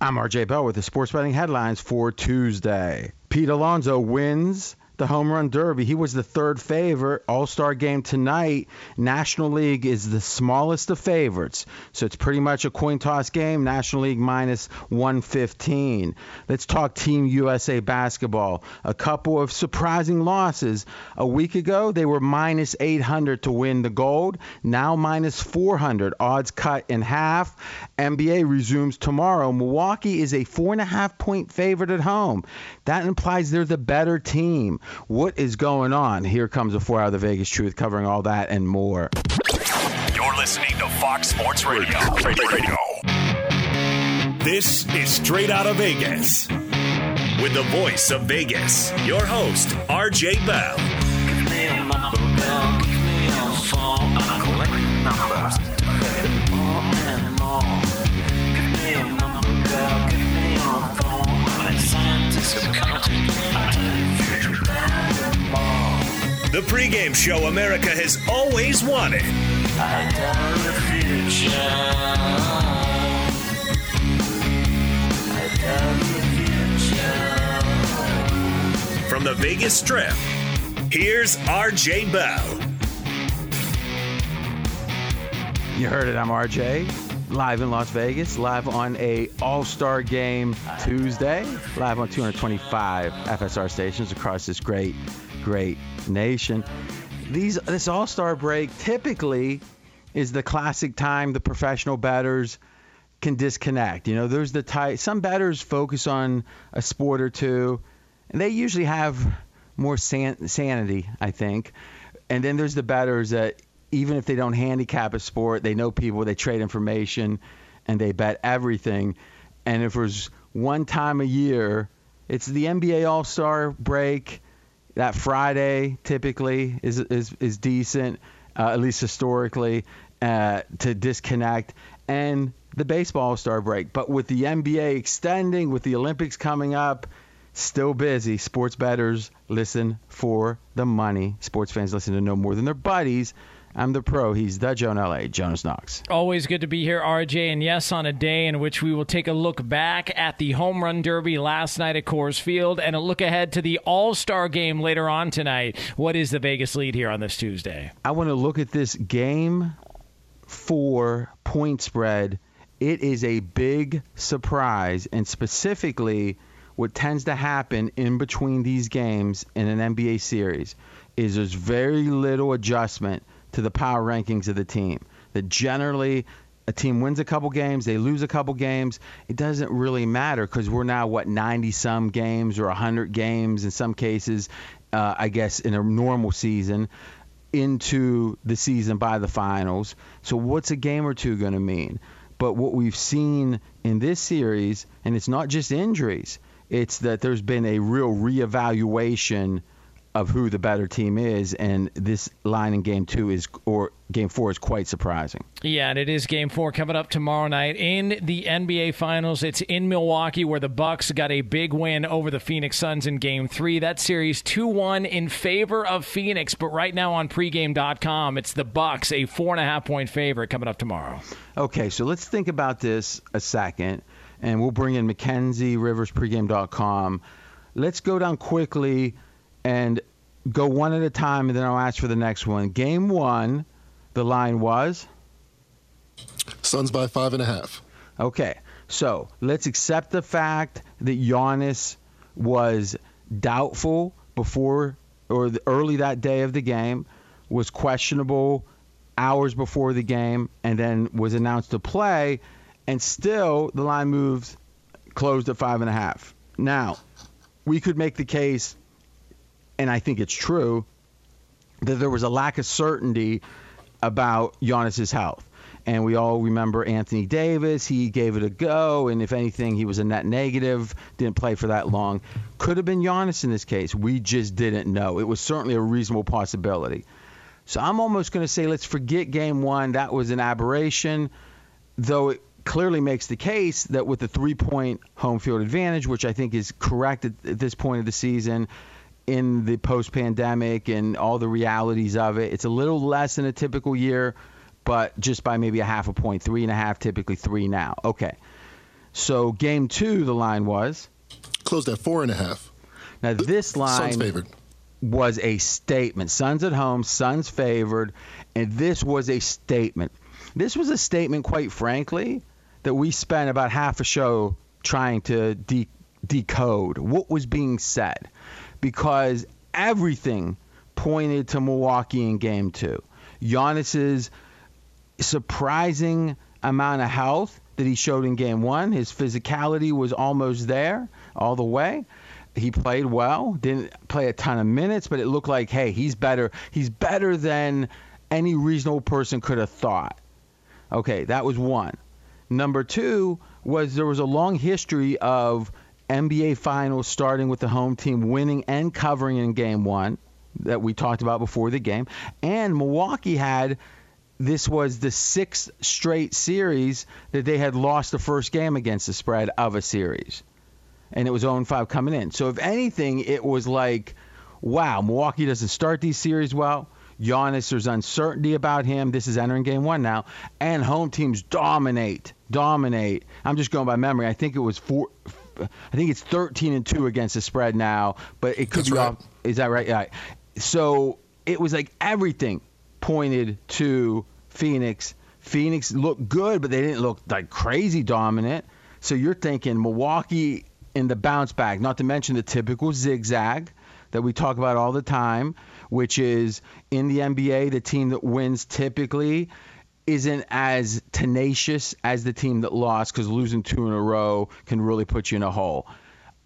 I'm RJ Bell with the sports betting headlines for Tuesday. Pete Alonso wins the home run derby. He was the third favorite. All Star game tonight. National League is the smallest of favorites, so it's pretty much a coin toss game. National League minus 115. Let's talk Team USA basketball. A couple of surprising losses. A week ago, they were minus 800 to win the gold. Now minus 400. Odds cut in half. NBA resumes tomorrow. Milwaukee is a four and a half point favorite at home. That implies they're the better team. What is going on? Here comes a four hour of the Vegas truth covering all that and more. You're listening to Fox Sports Radio. Radio. This is Straight Out of Vegas. With the voice of Vegas, your host, RJ Bell. The pregame show America has always wanted. I the future. I the future. From the Vegas Strip, here's RJ Bell. You heard it. I'm RJ, live in Las Vegas, live on a All-Star Game Tuesday, live on 225 FSR stations across this great, great nation. These this All-Star break typically is the classic time the professional batters can disconnect. You know, there's the. Some batters focus on a sport or two, and they usually have more san- sanity, I think. And then there's the batters that even if they don't handicap a sport, they know people, they trade information, and they bet everything. And if there's one time a year, it's the NBA All Star break. That Friday typically is is is decent, uh, at least historically, uh, to disconnect. And the baseball Star break. But with the NBA extending, with the Olympics coming up, still busy. Sports bettors listen for the money. Sports fans listen to no more than their buddies. I'm the pro. He's the Joan LA, Jonas Knox. Always good to be here, RJ. And yes, on a day in which we will take a look back at the home run derby last night at Coors Field and a look ahead to the All Star game later on tonight. What is the Vegas lead here on this Tuesday? I want to look at this game four point spread. It is a big surprise, and specifically, what tends to happen in between these games in an NBA series is there's very little adjustment to the power rankings of the team. That generally a team wins a couple games, they lose a couple games. It doesn't really matter because we're now what 90 some games or 100 games in some cases, uh, I guess in a normal season into the season by the finals. So what's a game or two going to mean? But what we've seen in this series, and it's not just injuries, it's that there's been a real reevaluation of who the better team is, and this line in game two is or game four is quite surprising. Yeah, and it is game four coming up tomorrow night in the NBA Finals. It's in Milwaukee where the Bucks got a big win over the Phoenix Suns in game three. That series 2 1 in favor of Phoenix, but right now on pregame.com, it's the Bucks, a four and a half point favorite coming up tomorrow. Okay, so let's think about this a second, and we'll bring in Mackenzie Rivers pregame.com. Let's go down quickly and go one at a time, and then I'll ask for the next one. Game one, the line was Suns by five and a half. okay. So let's accept the fact that Giannis was doubtful before or the, early that day of the game, was questionable hours before the game, and then was announced to play, and still the line moved, closed at five and a half. Now, we could make the case and I think it's true, that there was a lack of certainty about Giannis's health. And we all remember Anthony Davis. He gave it a go, and if anything, he was a net negative. Didn't play for that long. Could have been Giannis in this case. We just didn't know. It was certainly a reasonable possibility. So I'm almost going to say let's forget game one. That was an aberration, though it clearly makes the case that with the three point home field advantage, which I think is correct at, at this point of the season, in the post pandemic and all the realities of it. It's a little less than a typical year, but just by maybe a half a point, three and a half, typically three now. Okay. So game two, the line was. Closed at four and a half. Now this line Suns favored. was a statement. Suns at home, Suns favored, and this was a statement. This was a statement, quite frankly, that we spent about half a show trying to de- decode what was being said, because everything pointed to Milwaukee in Game Two. Giannis's surprising amount of health that he showed in Game One. His physicality was almost there all the way he played well. Didn't play a ton of minutes, but it looked like, hey, he's better. He's better than any reasonable person could have thought. Okay, that was one. Number two was there was a long history of NBA finals starting with the home team winning and covering in game one that we talked about before the game. And Milwaukee had this was the sixth straight series that they had lost the first game against the spread of a series and it was 0 5 coming in. So if anything, it was like, wow, Milwaukee doesn't start these series well. Giannis, there's uncertainty about him. This is entering game one now, and home teams dominate, dominate. I'm just going by memory. I think it was four. I think it's 13 and two against the spread now, but it could That's be right. off. Is that right? Yeah. So it was like everything pointed to Phoenix. Phoenix looked good, but they didn't look like crazy dominant. So you're thinking Milwaukee in the bounce back, not to mention the typical zigzag that we talk about all the time, which is in the NBA, the team that wins typically isn't as tenacious as the team that lost because losing two in a row can really put you in a hole.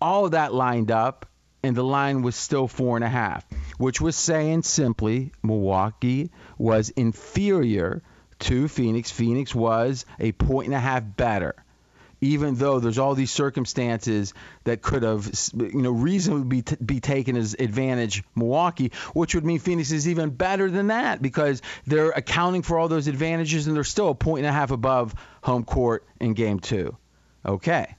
All of that lined up, and the line was still four and a half, which was saying simply Milwaukee was inferior to Phoenix. Phoenix was a point and a half better even though there's all these circumstances that could have, you know, reasonably be, t- be taken as advantage Milwaukee, which would mean Phoenix is even better than that because they're accounting for all those advantages and they're still a point and a half above home court in game two. Okay.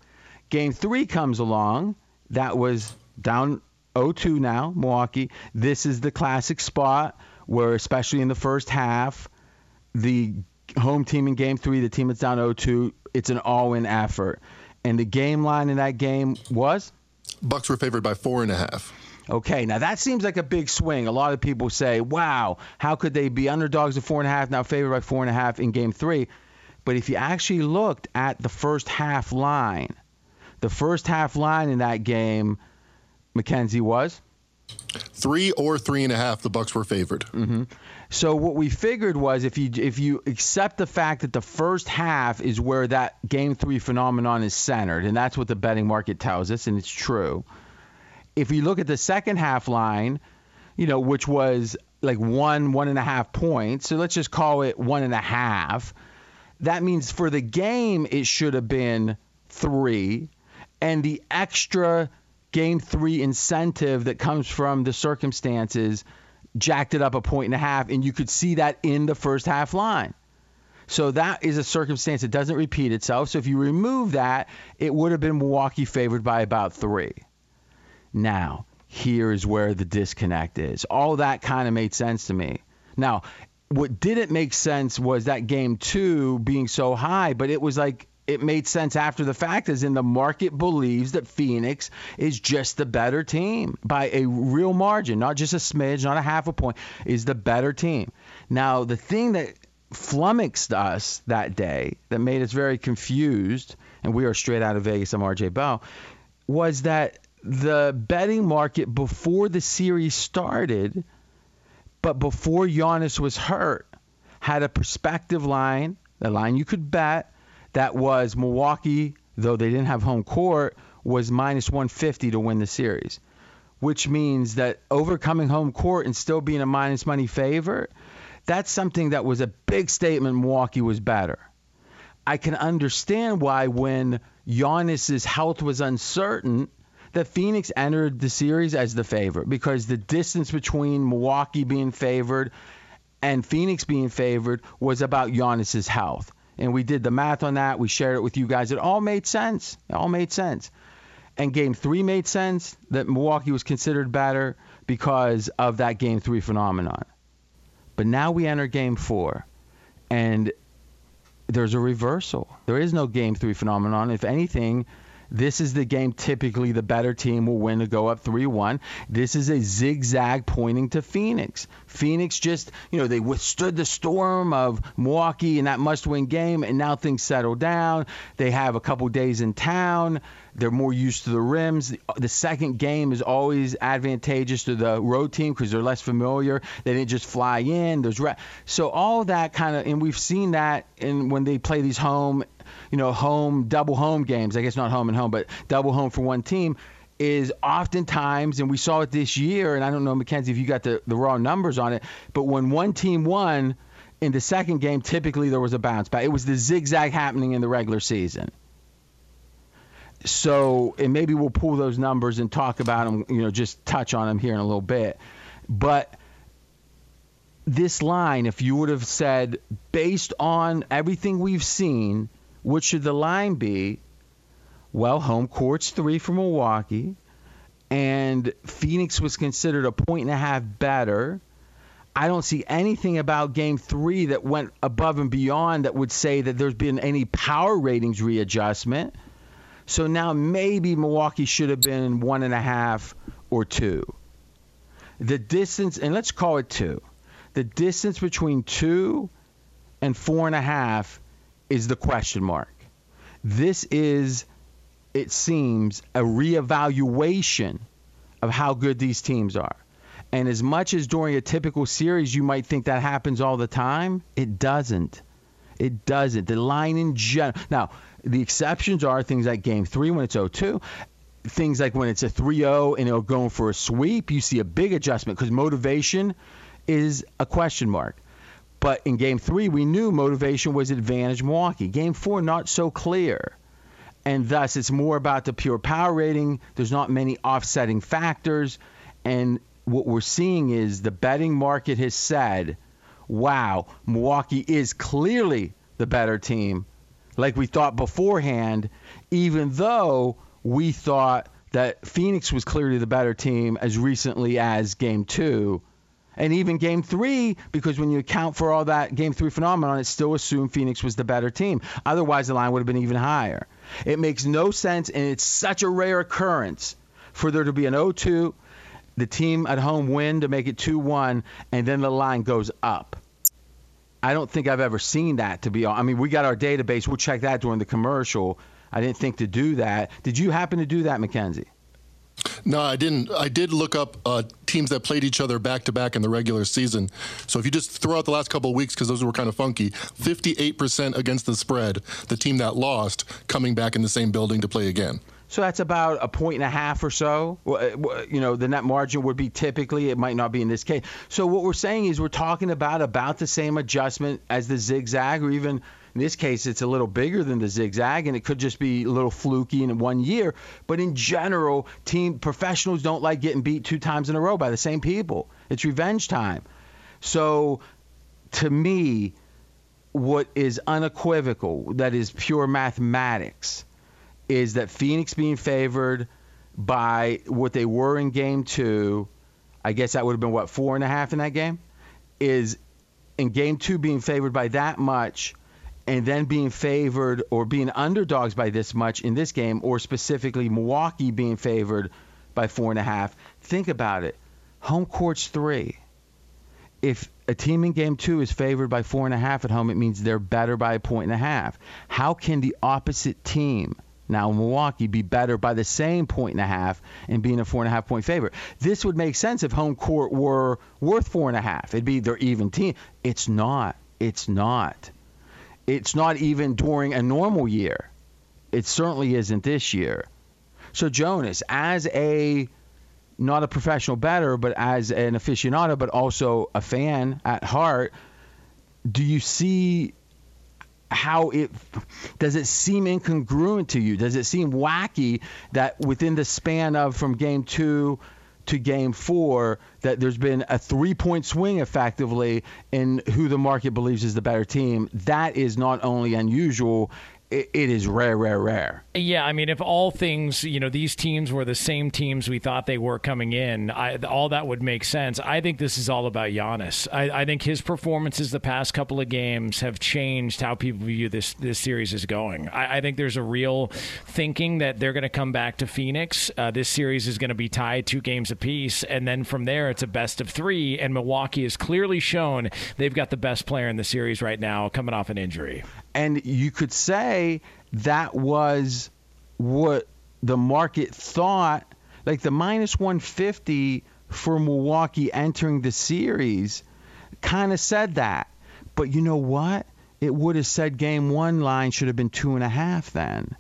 Game three comes along. That was down 0-2 now, Milwaukee. This is the classic spot where, especially in the first half, the home team in game three, the team that's down 0-2, it's an all-in effort. And the game line in that game was Bucks were favored by four and a half. okay. Now that seems like a big swing. A lot of people say, "Wow, how could they be underdogs at four and a half now favored by four and a half in game three? But if you actually looked at the first half line, the first half line in that game, Mackenzie was Three or three and a half, the Bucks were favored. Mm-hmm. So what we figured was if you if you accept the fact that the first half is where that game three phenomenon is centered, and that's what the betting market tells us, and it's true. If you look at the second half line, you know, which was like one one and a half points, so let's just call it one and a half. That means for the game it should have been three, and the extra game three incentive that comes from the circumstances jacked it up a point and a half, and you could see that in the first half line. So that is a circumstance that doesn't repeat itself. So if you remove that, it would have been Milwaukee favored by about three. Now, here is where the disconnect is. All that kind of made sense to me. Now, what didn't make sense was that game two being so high, but it was like it made sense after the fact, as in the market believes that Phoenix is just the better team by a real margin, not just a smidge, not a half a point, is the better team. Now, the thing that flummoxed us that day, that made us very confused, and we are straight out of Vegas, I'm RJ Bell, was that the betting market before the series started, but before Giannis was hurt, had a perspective line, the line you could bet, that was Milwaukee, though they didn't have home court, was minus 150 to win the series, which means that overcoming home court and still being a minus money favorite, that's something that was a big statement Milwaukee was better. I can understand why when Giannis's health was uncertain, that Phoenix entered the series as the favorite because the distance between Milwaukee being favored and Phoenix being favored was about Giannis's health. And we did the math on that. We shared it with you guys. It all made sense. It all made sense. And game three made sense that Milwaukee was considered better because of that game three phenomenon. But now we enter game four. And there's a reversal. There is no game three phenomenon. If anything, this is the game typically the better team will win to go up 3 1. This is a zigzag pointing to Phoenix. Phoenix just, you know, they withstood the storm of Milwaukee in that must win game, and now things settle down. They have a couple days in town. They're more used to the rims. The, second game is always advantageous to the road team because they're less familiar. They didn't just fly in. There's re- so all that kind of, and we've seen that in when they play these home, you know, home double home games. I guess not home and home, but double home for one team is oftentimes, and we saw it this year. And I don't know, Mackenzie, if you got the the raw numbers on it, but when one team won. In the second game, typically there was a bounce back. It was the zigzag happening in the regular season. So, and maybe we'll pull those numbers and talk about them, you know, just touch on them here in a little bit. But this line, if you would have said, based on everything we've seen, what should the line be? Well, home court's three for Milwaukee, and Phoenix was considered a point and a half better. I don't see anything about game three that went above and beyond that would say that there's been any power ratings readjustment. So now maybe Milwaukee should have been one and a half or two. The distance, and let's call it two. The distance between two and four and a half is the question mark. This is, it seems, a reevaluation of how good these teams are. And as much as during a typical series you might think that happens all the time, it doesn't. It doesn't. The line in general. Now, the exceptions are things like game three when it's 0 2. Things like when it's a 3 0 and it'll go for a sweep, you see a big adjustment because motivation is a question mark. But in game three, we knew motivation was advantage Milwaukee. Game four, not so clear. And thus, it's more about the pure power rating. There's not many offsetting factors. And what we're seeing is the betting market has said, wow, Milwaukee is clearly the better team, like we thought beforehand, even though we thought that Phoenix was clearly the better team as recently as game two. And even game three, because when you account for all that game three phenomenon, it still assumed Phoenix was the better team. Otherwise, the line would have been even higher. It makes no sense, and it's such a rare occurrence for there to be an 0 2, the team at home win to make it 2 1, and then the line goes up. I don't think I've ever seen that, to be honest. I mean, we got our database. We'll check that during the commercial. I didn't think to do that. Did you happen to do that, Mackenzie? No, I didn't. I did look up uh, teams that played each other back to back in the regular season. So if you just throw out the last couple of weeks because those were kind of funky, 58% against the spread, the team that lost coming back in the same building to play again. So that's about a point and a half or so. You know, the net margin would be typically, it might not be in this case. So what we're saying is we're talking about about the same adjustment as the zigzag, or even in this case, it's a little bigger than the zigzag, and it could just be a little fluky in one year. But in general, team professionals don't like getting beat two times in a row by the same people. It's revenge time. So to me, what is unequivocal, that is pure mathematics, is that Phoenix being favored by what they were in game two, I guess that would have been what, four and a half in that game? Is in game two being favored by that much and then being favored or being underdogs by this much in this game, or specifically Milwaukee being favored by four and a half. Think about it. Home court's three. If a team in game two is favored by four and a half at home, it means they're better by a point and a half. How can the opposite team, now Milwaukee, be better by the same point and a half and being a four and a half point favorite? This would make sense if home court were worth four and a half. It'd be their even team. It's not. It's not. It's not even during a normal year. It certainly isn't this year. So Jonas, as a not a professional bettor, but as an aficionado, but also a fan at heart, do you see how it does it seem incongruent to you? Does it seem wacky that within the span of from game two to game four that there's been a three point swing effectively in who the market believes is the better team. That is not only unusual, it, is rare, rare, rare. Yeah, I mean, if all things, you know, these teams were the same teams we thought they were coming in, I, all that would make sense. I think this is all about Giannis. I, I think his performances the past couple of games have changed how people view this this series is going. I, I think there's a real thinking that they're going to come back to Phoenix. Uh, this series is going to be tied two games apiece, and then from there it's a best of three. And Milwaukee has clearly shown they've got the best player in the series right now, coming off an injury. And you could say that was what the market thought. Like the minus 150 for Milwaukee entering the series kind of said that. But you know what? It would have said game one line should have been two and a half then.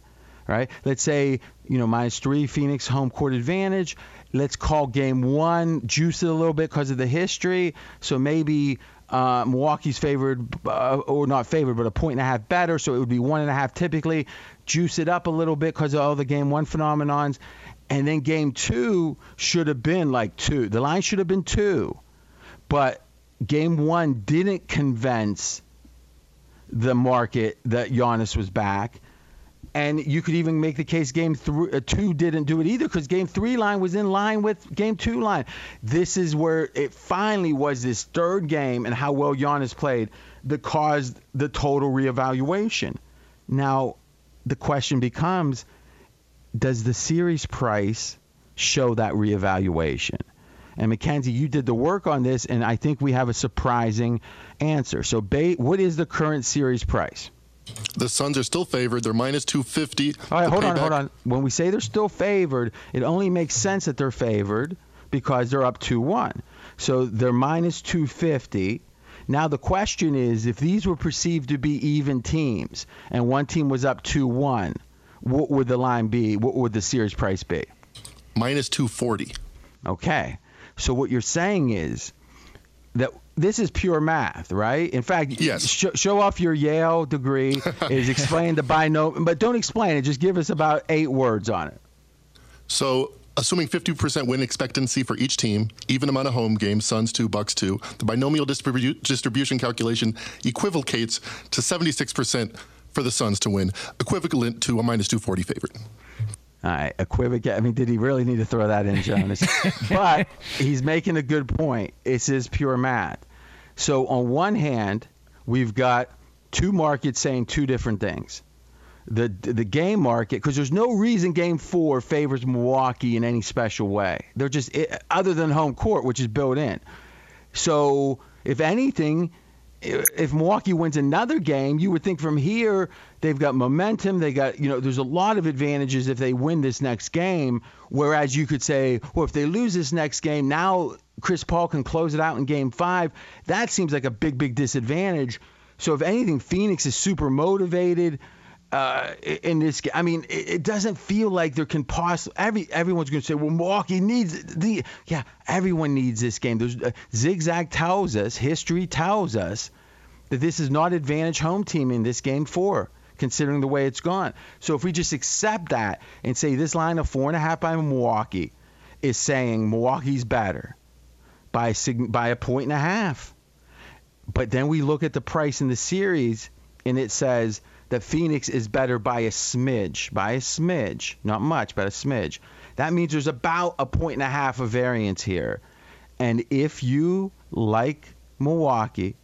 Right? Let's say, you know, minus three, Phoenix home court advantage. Let's call game one, juice it a little bit because of the history. So maybe uh, Milwaukee's favored, uh, or not favored, but a point and a half better. So it would be one and a half typically. Juice it up a little bit because of all the game one phenomenons. And then game two should have been like two. The line should have been two. But game one didn't convince the market that Giannis was back. And you could even make the case game uh, two didn't do it either because game three line was in line with game two line. This is where it finally was this third game and how well Giannis played that caused the total reevaluation. Now, the question becomes does the series price show that reevaluation? And Mackenzie, you did the work on this, and I think we have a surprising answer. So, what is the current series price? The Suns are still favored. They're minus 250. All right, hold on, hold on. When we say they're still favored, it only makes sense that they're favored because they're up 2 1. So they're minus 250. Now, the question is if these were perceived to be even teams and one team was up 2 1, what would the line be? What would the series price be? Minus 240. Okay. So what you're saying is that this is pure math, right? In fact, Yes. sh- show off your Yale degree is explain the binomial, but don't explain it. Just give us about eight words on it. So, assuming 50% win expectancy for each team, even amount of home games, Suns 2, Bucks 2, the binomial distribu- distribution calculation equivocates to 76% for the Suns to win, equivalent to a minus 240 favorite. Right, equivocate. I mean, did he really need to throw that in, Jonas? but he's making a good point. It's is pure math. So on one hand, we've got two markets saying two different things. The the game market, because there's no reason Game Four favors Milwaukee in any special way. They're just eh, other than home court, which is built in. So if anything, if Milwaukee wins another game, you would think from here they've got momentum. They got you know there's a lot of advantages if they win this next game. Whereas you could say, well, if they lose this next game, now Chris Paul can close it out in Game Five. That seems like a big big disadvantage. So if anything, Phoenix is super motivated. Uh, in this game, I mean, it, it doesn't feel like there can possibly every everyone's going to say, well, Milwaukee needs the yeah, everyone needs this game. There's uh, zigzag tells us, history tells us that this is not advantage home team in this game four, considering the way it's gone. So if we just accept that and say this line of four and a half by Milwaukee is saying Milwaukee's better by by a point and a half, but then we look at the price in the series and it says that Phoenix is better by a smidge, by a smidge, not much, but a smidge. That means there's about a point and a half of variance here. And if you like Milwaukee,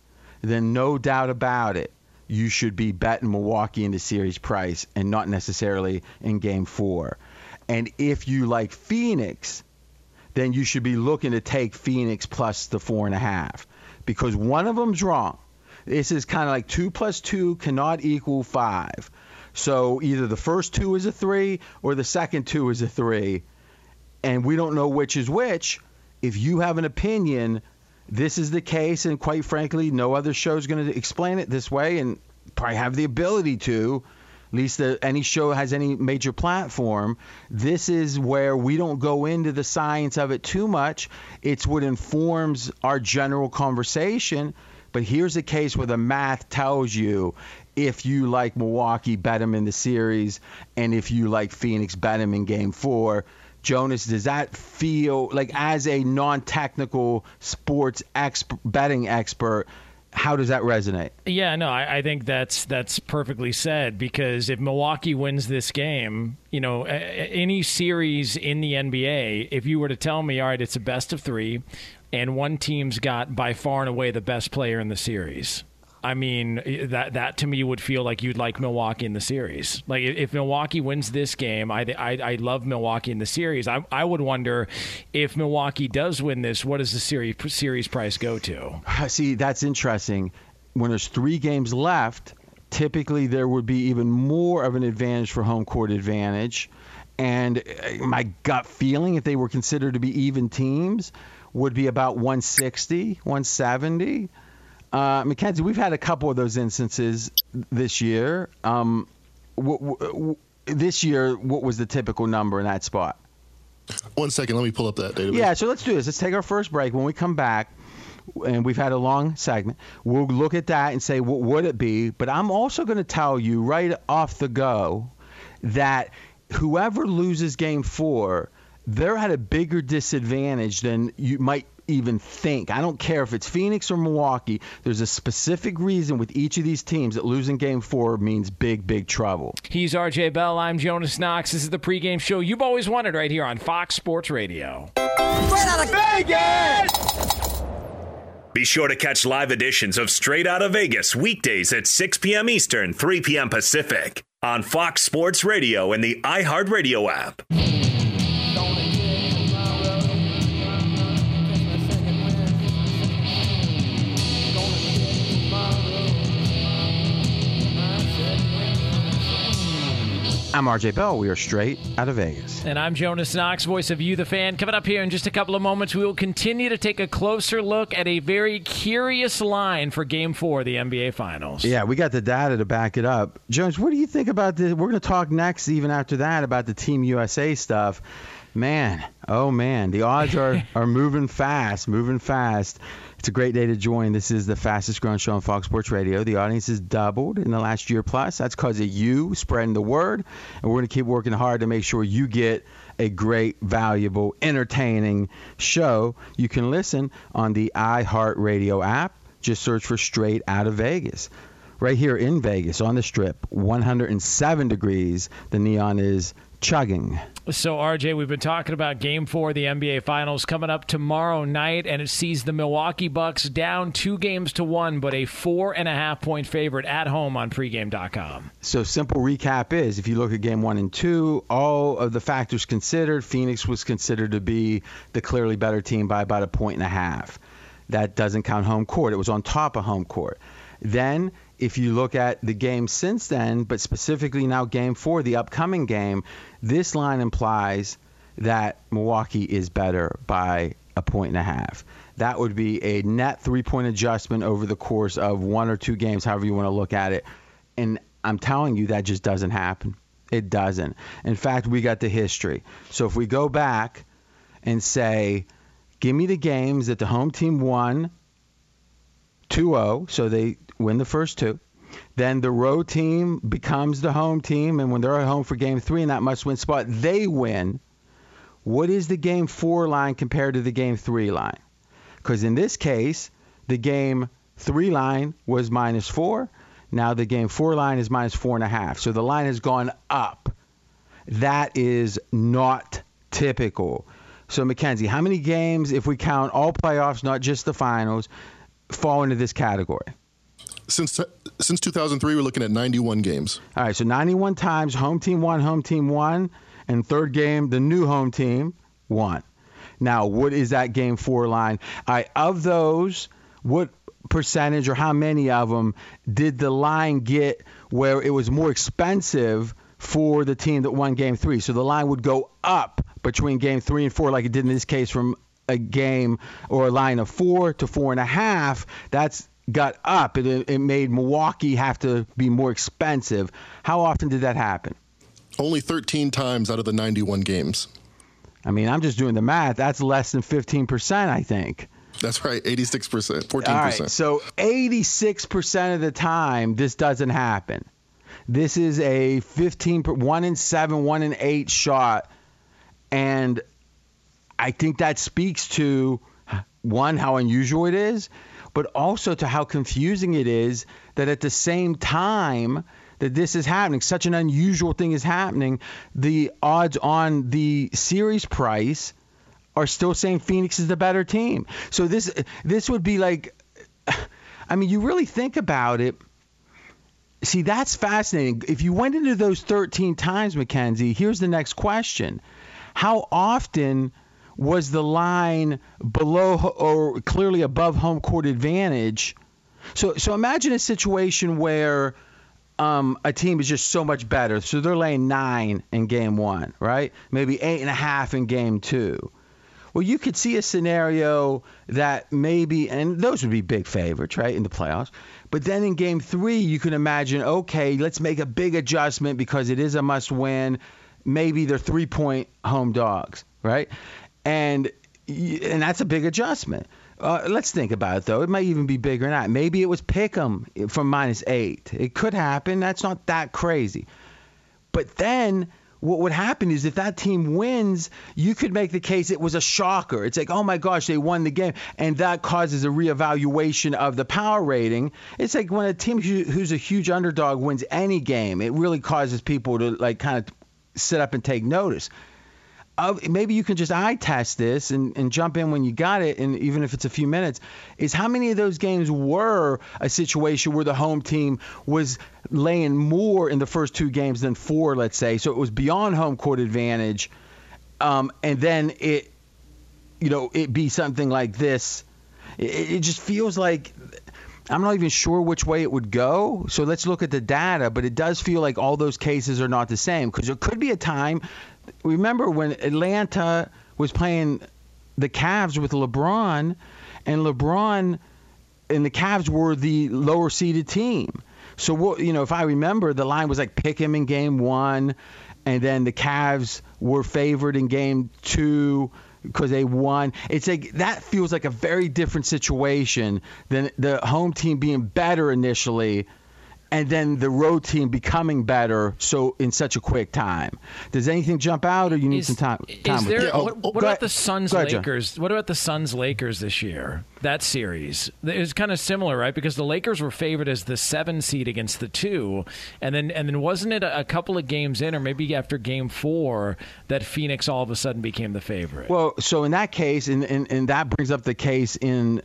then no doubt about it, you should be betting Milwaukee in the series price and not necessarily in game four. And if you like Phoenix, then you should be looking to take Phoenix plus the four and a half because one of them's wrong. This is kind of like two plus two cannot equal five. So either the first two is a three or the second two is a three. And we don't know which is which. If you have an opinion, this is the case. And quite frankly, no other show is going to explain it this way and probably have the ability to. At least the, any show has any major platform. This is where we don't go into the science of it too much. It's what informs our general conversation. But here's a case where the math tells you if you like Milwaukee, bet them in the series, and if you like Phoenix, bet them in Game Four. Jonas, does that feel like, as a non-technical sports exp- betting expert, How does that resonate? Yeah, no, I, I think that's that's perfectly said because if Milwaukee wins this game, you know, a- a- any series in the NBA, if you were to tell me, all right, it's a best of three, and one team's got by far and away the best player in the series. I mean, that that to me would feel like you'd like Milwaukee in the series. Like if Milwaukee wins this game, I I, I love Milwaukee in the series. I I would wonder if Milwaukee does win this, what does the series series price go to? See, that's interesting. When there's three games left, typically there would be even more of an advantage for home court advantage. And uh, my gut feeling, if they were considered to be even teams, would be about 160, 170. Uh, Mackenzie, we've had a couple of those instances this year. Um, w- w- w- this year, what was the typical number in that spot? One second, let me pull up that database. Yeah, so let's do this. Let's take our first break. When we come back, and we've had a long segment, we'll look at that and say, what would it be? But I'm also going to tell you right off the go that whoever loses game four, they're at a bigger disadvantage than you might even think. I don't care if it's Phoenix or Milwaukee. There's a specific reason with each of these teams that losing game four means big, big trouble. He's RJ Bell. I'm Jonas Knox. This is the pregame show you've always wanted right here on Fox Sports Radio. Straight out of Vegas! Be sure to catch live editions of Straight Out of Vegas weekdays at 6 p.m. Eastern, 3 p.m. Pacific on Fox Sports Radio and the iHeartRadio app. I'm RJ Bell. We are straight out of Vegas. And I'm Jonas Knox, voice of You, the fan. Coming up here in just a couple of moments, we will continue to take a closer look at a very curious line for Game 4 of the NBA Finals. Yeah, we got the data to back it up. Jones, what do you think about this? We're going to talk next, even after that, about the Team USA stuff. Man, oh man, the odds are, are moving fast, moving fast. It's a great day to join. This is the fastest growing show on Fox Sports Radio. The audience has doubled in the last year plus. That's because of you spreading the word. And we're going to keep working hard to make sure you get a great, valuable, entertaining show. You can listen on the iHeartRadio app. Just search for Straight Out of Vegas right here in Vegas on the strip, 107 degrees. The neon is chugging. So, RJ, we've been talking about Game 4 of the NBA Finals coming up tomorrow night, and it sees the Milwaukee Bucks down two games to one, but a four and a half point favorite at home on pregame.com. So, simple recap is if you look at game one and two, all of the factors considered, Phoenix was considered to be the clearly better team by about a point and a half. That doesn't count home court, it was on top of home court. Then, if you look at the game since then, but specifically now game four, the upcoming game, this line implies that Milwaukee is better by a point and a half. That would be a net three point adjustment over the course of one or two games, however you want to look at it. And I'm telling you, that just doesn't happen. It doesn't. In fact, we got the history. So if we go back and say, give me the games that the home team won 2 0, so they win the first two. Then the road team becomes the home team, and when they're at home for game three in that must win spot, they win. What is the game four line compared to the game three line? Because in this case, the game three line was minus four. Now the game four line is minus four and a half. So the line has gone up. That is not typical. So, Mackenzie, how many games, if we count all playoffs, not just the finals, fall into this category? Since since 2003, we're looking at 91 games. All right, so 91 times home team won, home team won, and third game the new home team won. Now, what is that game four line? All right, of those, what percentage or how many of them did the line get where it was more expensive for the team that won game three? So the line would go up between game three and four, like it did in this case from a game or a line of four to four and a half. That's got up. It, it made Milwaukee have to be more expensive. How often did that happen? Only 13 times out of the 91 games. I mean, I'm just doing the math. That's less than 15%, I think. That's right, 86%, 14%. All right, so 86% of the time, this doesn't happen. This is a 15, per- 1 in 7, 1 in 8 shot. And I think that speaks to, one, how unusual it is, but also to how confusing it is that at the same time that this is happening, such an unusual thing is happening, the odds on the series price are still saying Phoenix is the better team. So this this would be like I mean, you really think about it. See, that's fascinating. If you went into those 13 times, Mackenzie, here's the next question. How often was the line below or clearly above home court advantage? So, so imagine a situation where um, a team is just so much better. So they're laying nine in game one, right? Maybe eight and a half in game two. Well, you could see a scenario that maybe, and those would be big favorites, right, in the playoffs. But then in game three, you can imagine, okay, let's make a big adjustment because it is a must win. Maybe they're three point home dogs, right? And and that's a big adjustment. Uh, let's think about it though. It might even be bigger than that. Maybe it was Pick'em from minus eight. It could happen. That's not that crazy. But then what would happen is if that team wins, you could make the case it was a shocker. It's like, oh my gosh, they won the game. And that causes a reevaluation of the power rating. It's like when a team who's a huge underdog wins any game, it really causes people to like kind of sit up and take notice. Uh, maybe you can just eye test this and, and jump in when you got it, and even if it's a few minutes, is how many of those games were a situation where the home team was laying more in the first two games than four, let's say, so it was beyond home court advantage, um, and then it, you know, it be something like this. It, it just feels like I'm not even sure which way it would go. So let's look at the data, but it does feel like all those cases are not the same because there could be a time. Remember when Atlanta was playing the Cavs with LeBron, and LeBron and the Cavs were the lower seeded team. So what you know, if I remember, the line was like pick 'em in game one, and then the Cavs were favored in game two because they won. It's like that feels like a very different situation than the home team being better initially and then the road team becoming better so in such a quick time. Does anything jump out or you need Is, some time? time is there? Oh, what oh, what about ahead. the Suns ahead. Lakers? What about the Suns Lakers this year? That series it's kind of similar, right? Because the Lakers were favored as the seven seed against the two, and then and then wasn't it a, a couple of games in, or maybe after game four, that Phoenix all of a sudden became the favorite? Well, so in that case, and, and, and that brings up the case in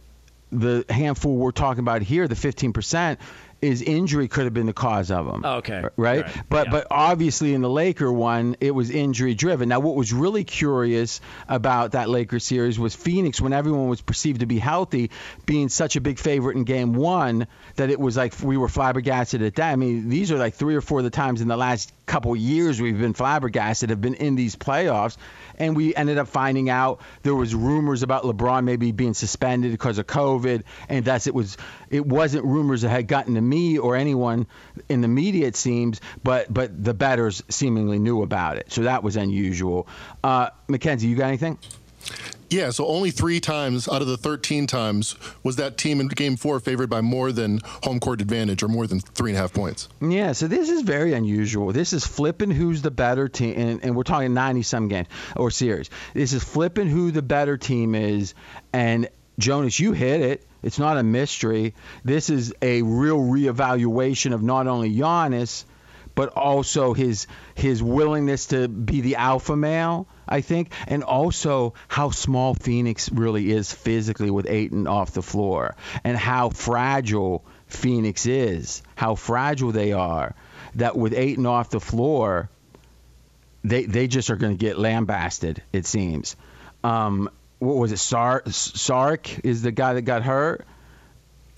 the handful we're talking about here, the 15%, is injury could have been the cause of them. Oh, okay. Right? Right. But Yeah. but obviously in the Laker one, it was injury driven. Now what was really curious about that Laker series was Phoenix when everyone was perceived to be healthy, being such a big favorite in game 1 that it was like we were flabbergasted at that. I mean, these are like 3 or 4 of the times in the last couple years we've been flabbergasted have been in these playoffs and we ended up finding out there was rumors about LeBron maybe being suspended because of COVID, and thus it was it wasn't rumors that had gotten to me or anyone in the media it seems, but but the bettors seemingly knew about it, so that was unusual. Uh, Mackenzie, you got anything? Yeah, so only three times out of the 13 times was that team in game four favored by more than home court advantage or more than three and a half points. Yeah, so this is very unusual. This is flipping who's the better team, and, and we're talking 90 some games or series. This is flipping who the better team is, and Jonas, you hit it. It's not a mystery. This is a real reevaluation of not only Giannis, but also his his willingness to be the alpha male, I think, and also how small Phoenix really is physically with Ayton off the floor, and how fragile Phoenix is, how fragile they are. That with Ayton off the floor, they they just are going to get lambasted. It seems. Um, what was it? Sar Sark is the guy that got hurt.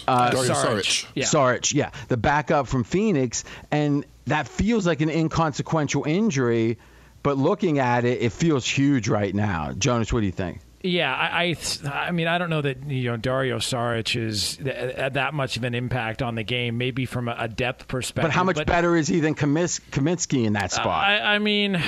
Uh, Dario Saric. Saric. Yeah. Sarge, yeah, the backup from Phoenix, and that feels like an inconsequential injury, but looking at it, it feels huge right now. Jonas, what do you think? Yeah, I, I, I mean, I don't know that you know Dario Saric is th- uh, that much of an impact on the game. Maybe from a, depth perspective, But how much better is he than Kamis- Kaminsky in that uh, spot? I, I mean,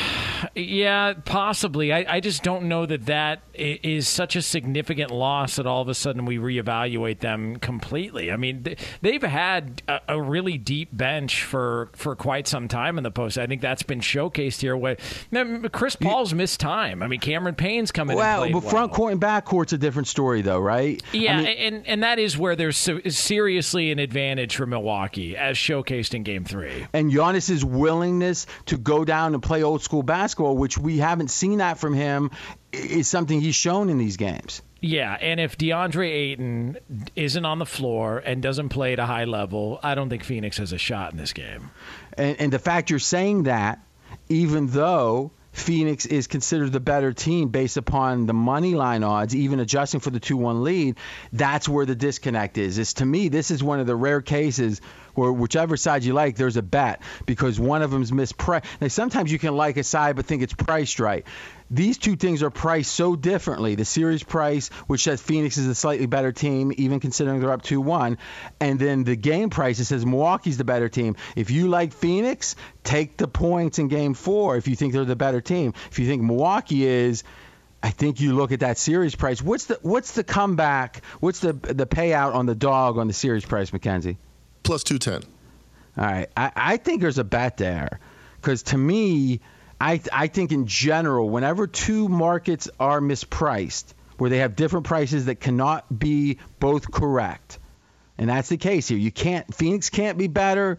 Yeah, possibly. I, I just don't know that that is such a significant loss that all of a sudden we reevaluate them completely. I mean, th- they've had a, a really deep bench for, for quite some time in the post. I think that's been showcased here. Man, Chris Paul's missed time. I mean, Cameron Payne's coming. Well, and but played front court and back court's a different story, though, right? I Yeah, mean, and and that is where there's se- seriously an advantage for Milwaukee, as showcased in Game Three. and Giannis's willingness to go down and play old school basketball, which we haven't seen that from him, is something he's shown in these games. Yeah, and if DeAndre Ayton isn't on the floor and doesn't play at a high level, I don't think Phoenix has a shot in this game. And, and the fact you're saying that, even though Phoenix is considered the better team based upon the money line odds, even adjusting for the 2 1 lead, that's where the disconnect is. Is to me, this is one of the rare cases where whichever side you like, there's a bet because one of them's mispriced. Now, sometimes you can like a side but think it's priced right. These two things are priced so differently. The series price, which says Phoenix is a slightly better team, even considering they're up 2 1, and then the game price, it says Milwaukee's the better team. If you like Phoenix, take the points in game four if you think they're the better team. If you think Milwaukee is, I think you look at that series price. What's the what's the comeback? What's the the payout on the dog on the series price, Mackenzie? Plus 210. All right, I, I think there's a bet there, because to me, I I think in general, whenever two markets are mispriced, where they have different prices that cannot be both correct, and that's the case here. You can't Phoenix can't be better.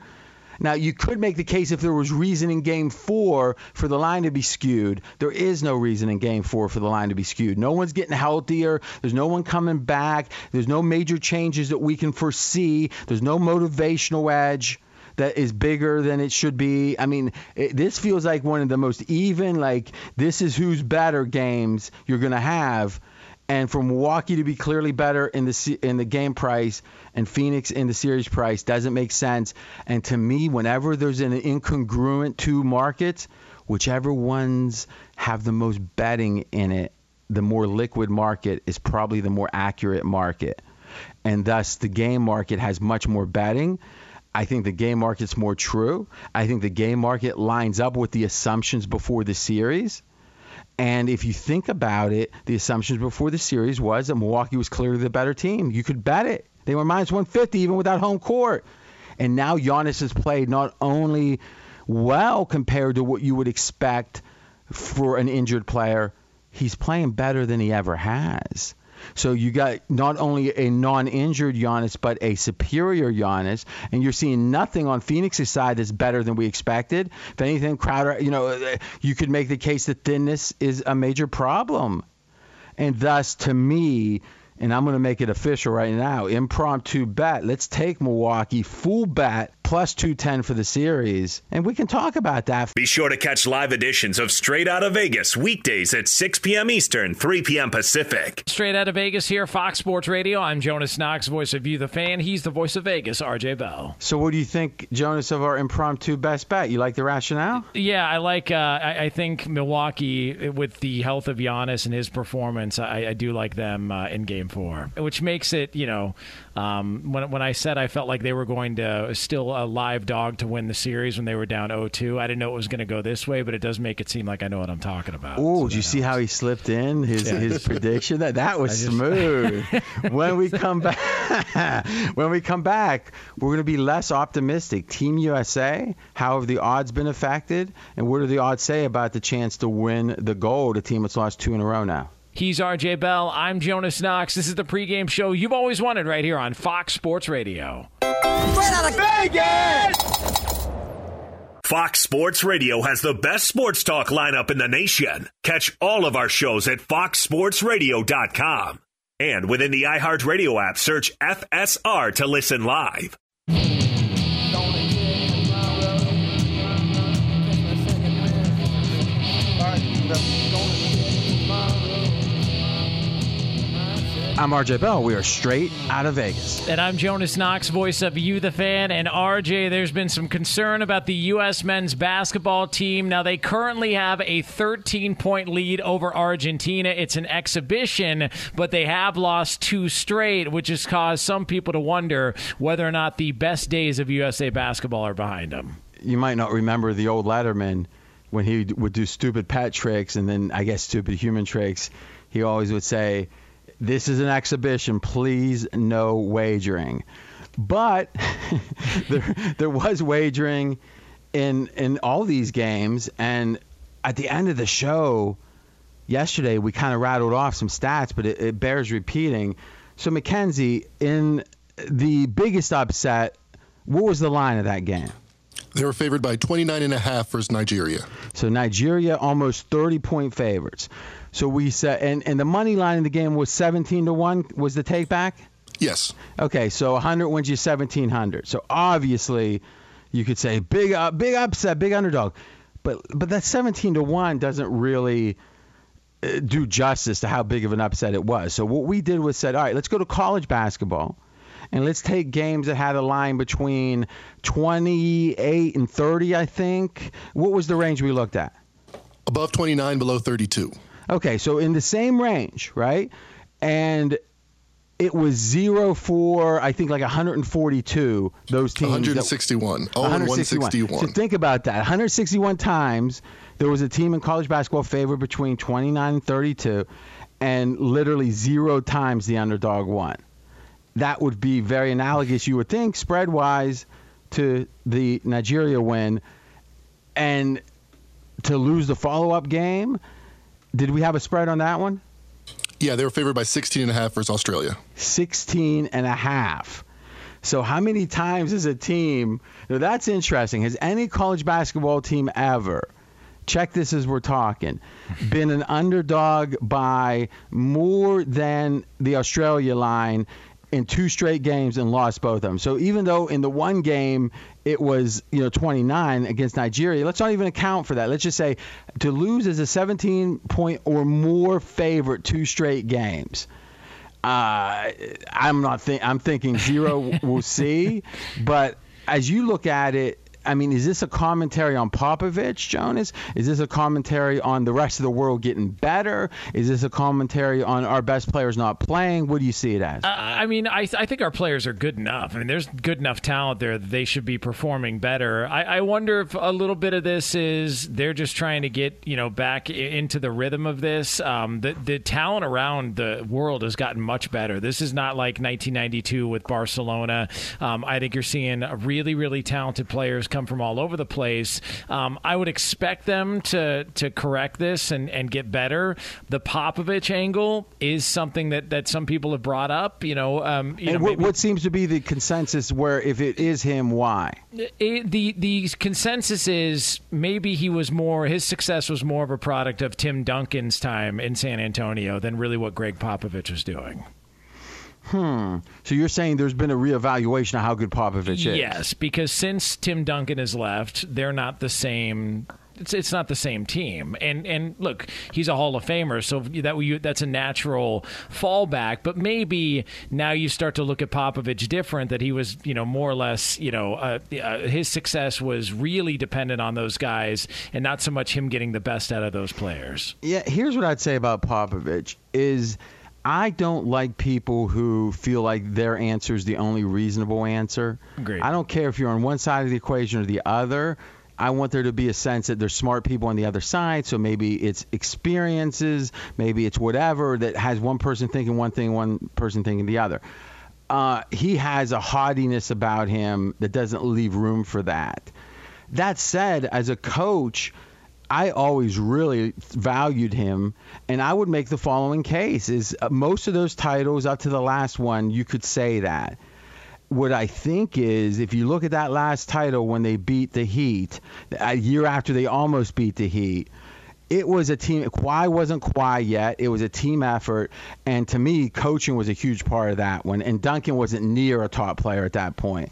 Now you could make the case if there was reason in Game Four for the line to be skewed. There is no reason in Game Four for the line to be skewed. No one's getting healthier. There's no one coming back. There's no major changes that we can foresee. There's no motivational edge that is bigger than it should be. I mean, it, this feels like one of the most even, like this is who's better games you're gonna have. And for Milwaukee to be clearly better in the in the game price and Phoenix in the series price doesn't make sense. And to me, whenever there's an incongruent two markets, whichever ones have the most betting in it, the more liquid market is probably the more accurate market. And thus, the game market has much more betting. I think the game market's more true. I think the game market lines up with the assumptions before the series. And if you think about it, the assumptions before the series was that Milwaukee was clearly the better team. You could bet it. They were minus 150 even without home court. And now Giannis has played not only well compared to what you would expect for an injured player, he's playing better than he ever has. So you got not only a non-injured Giannis, but a superior Giannis, and you're seeing nothing on Phoenix's side that's better than we expected. If anything, Crowder, you know, you could make the case that thinness is a major problem, and thus, to me, and I'm going to make it official right now, impromptu bet. Let's take Milwaukee full bet plus 210 for the series, and we can talk about that. Be sure to catch live editions of Straight Out of Vegas weekdays at 6 p.m. Eastern, 3 p.m. Pacific. Straight out of Vegas here, Fox Sports Radio. I'm Jonas Knox, voice of You, the fan. He's the voice of Vegas, RJ Bell. So, what do you think, Jonas, of our impromptu best bet? You like the rationale? Yeah, I like. Uh, I, I think Milwaukee, with the health of Giannis and his performance, I, I do like them uh, in Game Four, which makes it. You know, um, when when I said I felt like they were going to still a live dog to win the series when they were down 0-2, I didn't know it was going to go this way, but it does make it seem like I know what I'm talking about. Oh, So did you that see how he slipped in his Yeah. his prediction? That that was just- smooth. when we come back, when we come back, we're going to be less optimistic. Team USA, how have the odds been affected, and what do the odds say about the chance to win the gold? A team that's lost two in a row now. He's RJ Bell. I'm Jonas Knox. This is the pregame show you've always wanted right here on Fox Sports Radio. Out of Vegas. Fox Sports Radio has the best sports talk lineup in the nation. Catch all of our shows at foxsportsradio.com. And within the iHeartRadio app, search FSR to listen live. I'm RJ Bell. We are straight out of Vegas. And I'm Jonas Knox, voice of You, the fan. And RJ, there's been some concern about the U.S. men's basketball team. Now, they currently have a 13 point lead over Argentina. It's an exhibition, but they have lost two straight, which has caused some people to wonder whether or not the best days of USA basketball are behind them. You might not remember the old Letterman. when he would do stupid pet tricks and then I guess stupid human tricks, he always would say, "This is an exhibition. Please, no wagering." But there, there was wagering in in all these games, and at the end of the show yesterday, we kind of rattled off some stats, but it, it bears repeating. So Mackenzie, in the biggest upset, what was the line of that game? They were favored by 29 and a half versus Nigeria. So Nigeria almost 30 point favorites. So we said, and, and the money line in the game was 17 to 1 was the take back? Yes. Okay, so 100 wins you 1700. So obviously, you could say big uh, big upset, big underdog. But but that 17 to 1 doesn't really uh, do justice to how big of an upset it was. So what we did was said, all right, let's go to college basketball. And let's take games that had a line between 28 and 30, I think. What was the range we looked at? Above 29, below 32. Okay, so in the same range, right? And it was zero for I think like 142. Those teams. that- 161. Oh, and 161. So think about that. 161 times there was a team in college basketball favored between 29 and 32, and literally zero times the underdog won. That would be very analogous, you would think, spread wise, to the Nigeria win, and to lose the follow up game. Did we have a spread on that one? Yeah, they were favored by 16 and a half versus Australia. 16 and a half. So how many times as a team? Now that's interesting. Has any college basketball team ever? Check this as we're talking. Been an underdog by more than the Australia line in two straight games and lost both of them. So even though in the one game it was you know 29 against Nigeria, let's not even account for that. Let's just say to lose as a 17 point or more favorite two straight games. Uh, I'm not think I'm thinking zero. we'll see, but as you look at it, I mean, is this a commentary on Popovich, Jonas? Is this a commentary on the rest of the world getting better? Is this a commentary on our best players not playing? What do you see it as? Uh, I mean, I, I think our players are good enough. I mean, there's good enough talent there that they should be performing better. I, I wonder if a little bit of this is they're just trying to get you know back into the rhythm of this. Um, the the talent around the world has gotten much better. This is not like 1992 with Barcelona. Um, I think you're seeing really really talented players come from all over the place. Um, I would expect them to to correct this and, and get better. The Popovich angle is something that, that some people have brought up. You know, um, you and know, what, maybe- what seems to be the consensus where if it is him, why? it, the the consensus is maybe he was more his success was more of a product of Tim Duncan's time in San Antonio than really what Gregg Popovich was doing. So you're saying there's been a reevaluation of how good Popovich is? Yes, because since Tim Duncan has left, they're not the same. It's, it's not the same team, and and look, he's a Hall of Famer, so that you, that's a natural fallback. But maybe now you start to look at Popovich different. That he was, you know, more or less, you know, uh, uh, his success was really dependent on those guys, and not so much him getting the best out of those players. Yeah, here's what I'd say about Popovich is I don't like people who feel like their answer is the only reasonable answer. Agreed. I don't care if you're on one side of the equation or the other. I want there to be a sense that there's smart people on the other side. So maybe it's experiences, maybe it's whatever that has one person thinking one thing, one person thinking the other. Uh, he has a haughtiness about him that doesn't leave room for that. That said, as a coach, I always really valued him, and I would make the following case: is uh, most of those titles up to the last one, you could say that. What I think is, if you look at that last title when they beat the Heat, a year after they almost beat the Heat, it was a team. Kawhi wasn't Kawhi yet. It was a team effort, and to me, coaching was a huge part of that one. And Duncan wasn't near a top player at that point.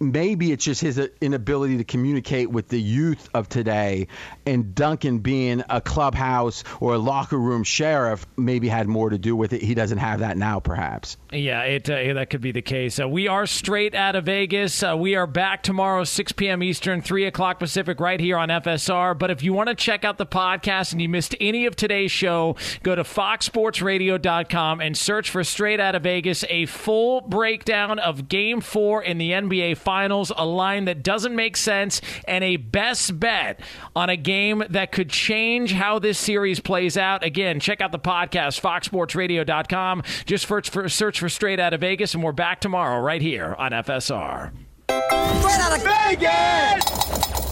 Maybe it's just his inability to communicate with the youth of today, and Duncan being a clubhouse or a locker room sheriff maybe had more to do with it. He doesn't have that now, perhaps. Yeah, it uh, that could be the case. Uh, we are straight out of Vegas. Uh, we are back tomorrow, 6 p.m. Eastern, 3 o'clock Pacific, right here on FSR. But if you want to check out the podcast and you missed any of today's show, go to foxsportsradio.com and search for Straight Out of Vegas, a full breakdown of Game 4 in the NBA finals, a line that doesn't make sense, and a best bet on a game that could change how this series plays out. Again, check out the podcast, foxsportsradio.com. Just search for, search for Straight Out of Vegas, and we're back tomorrow right here on FSR. Straight out of Vegas!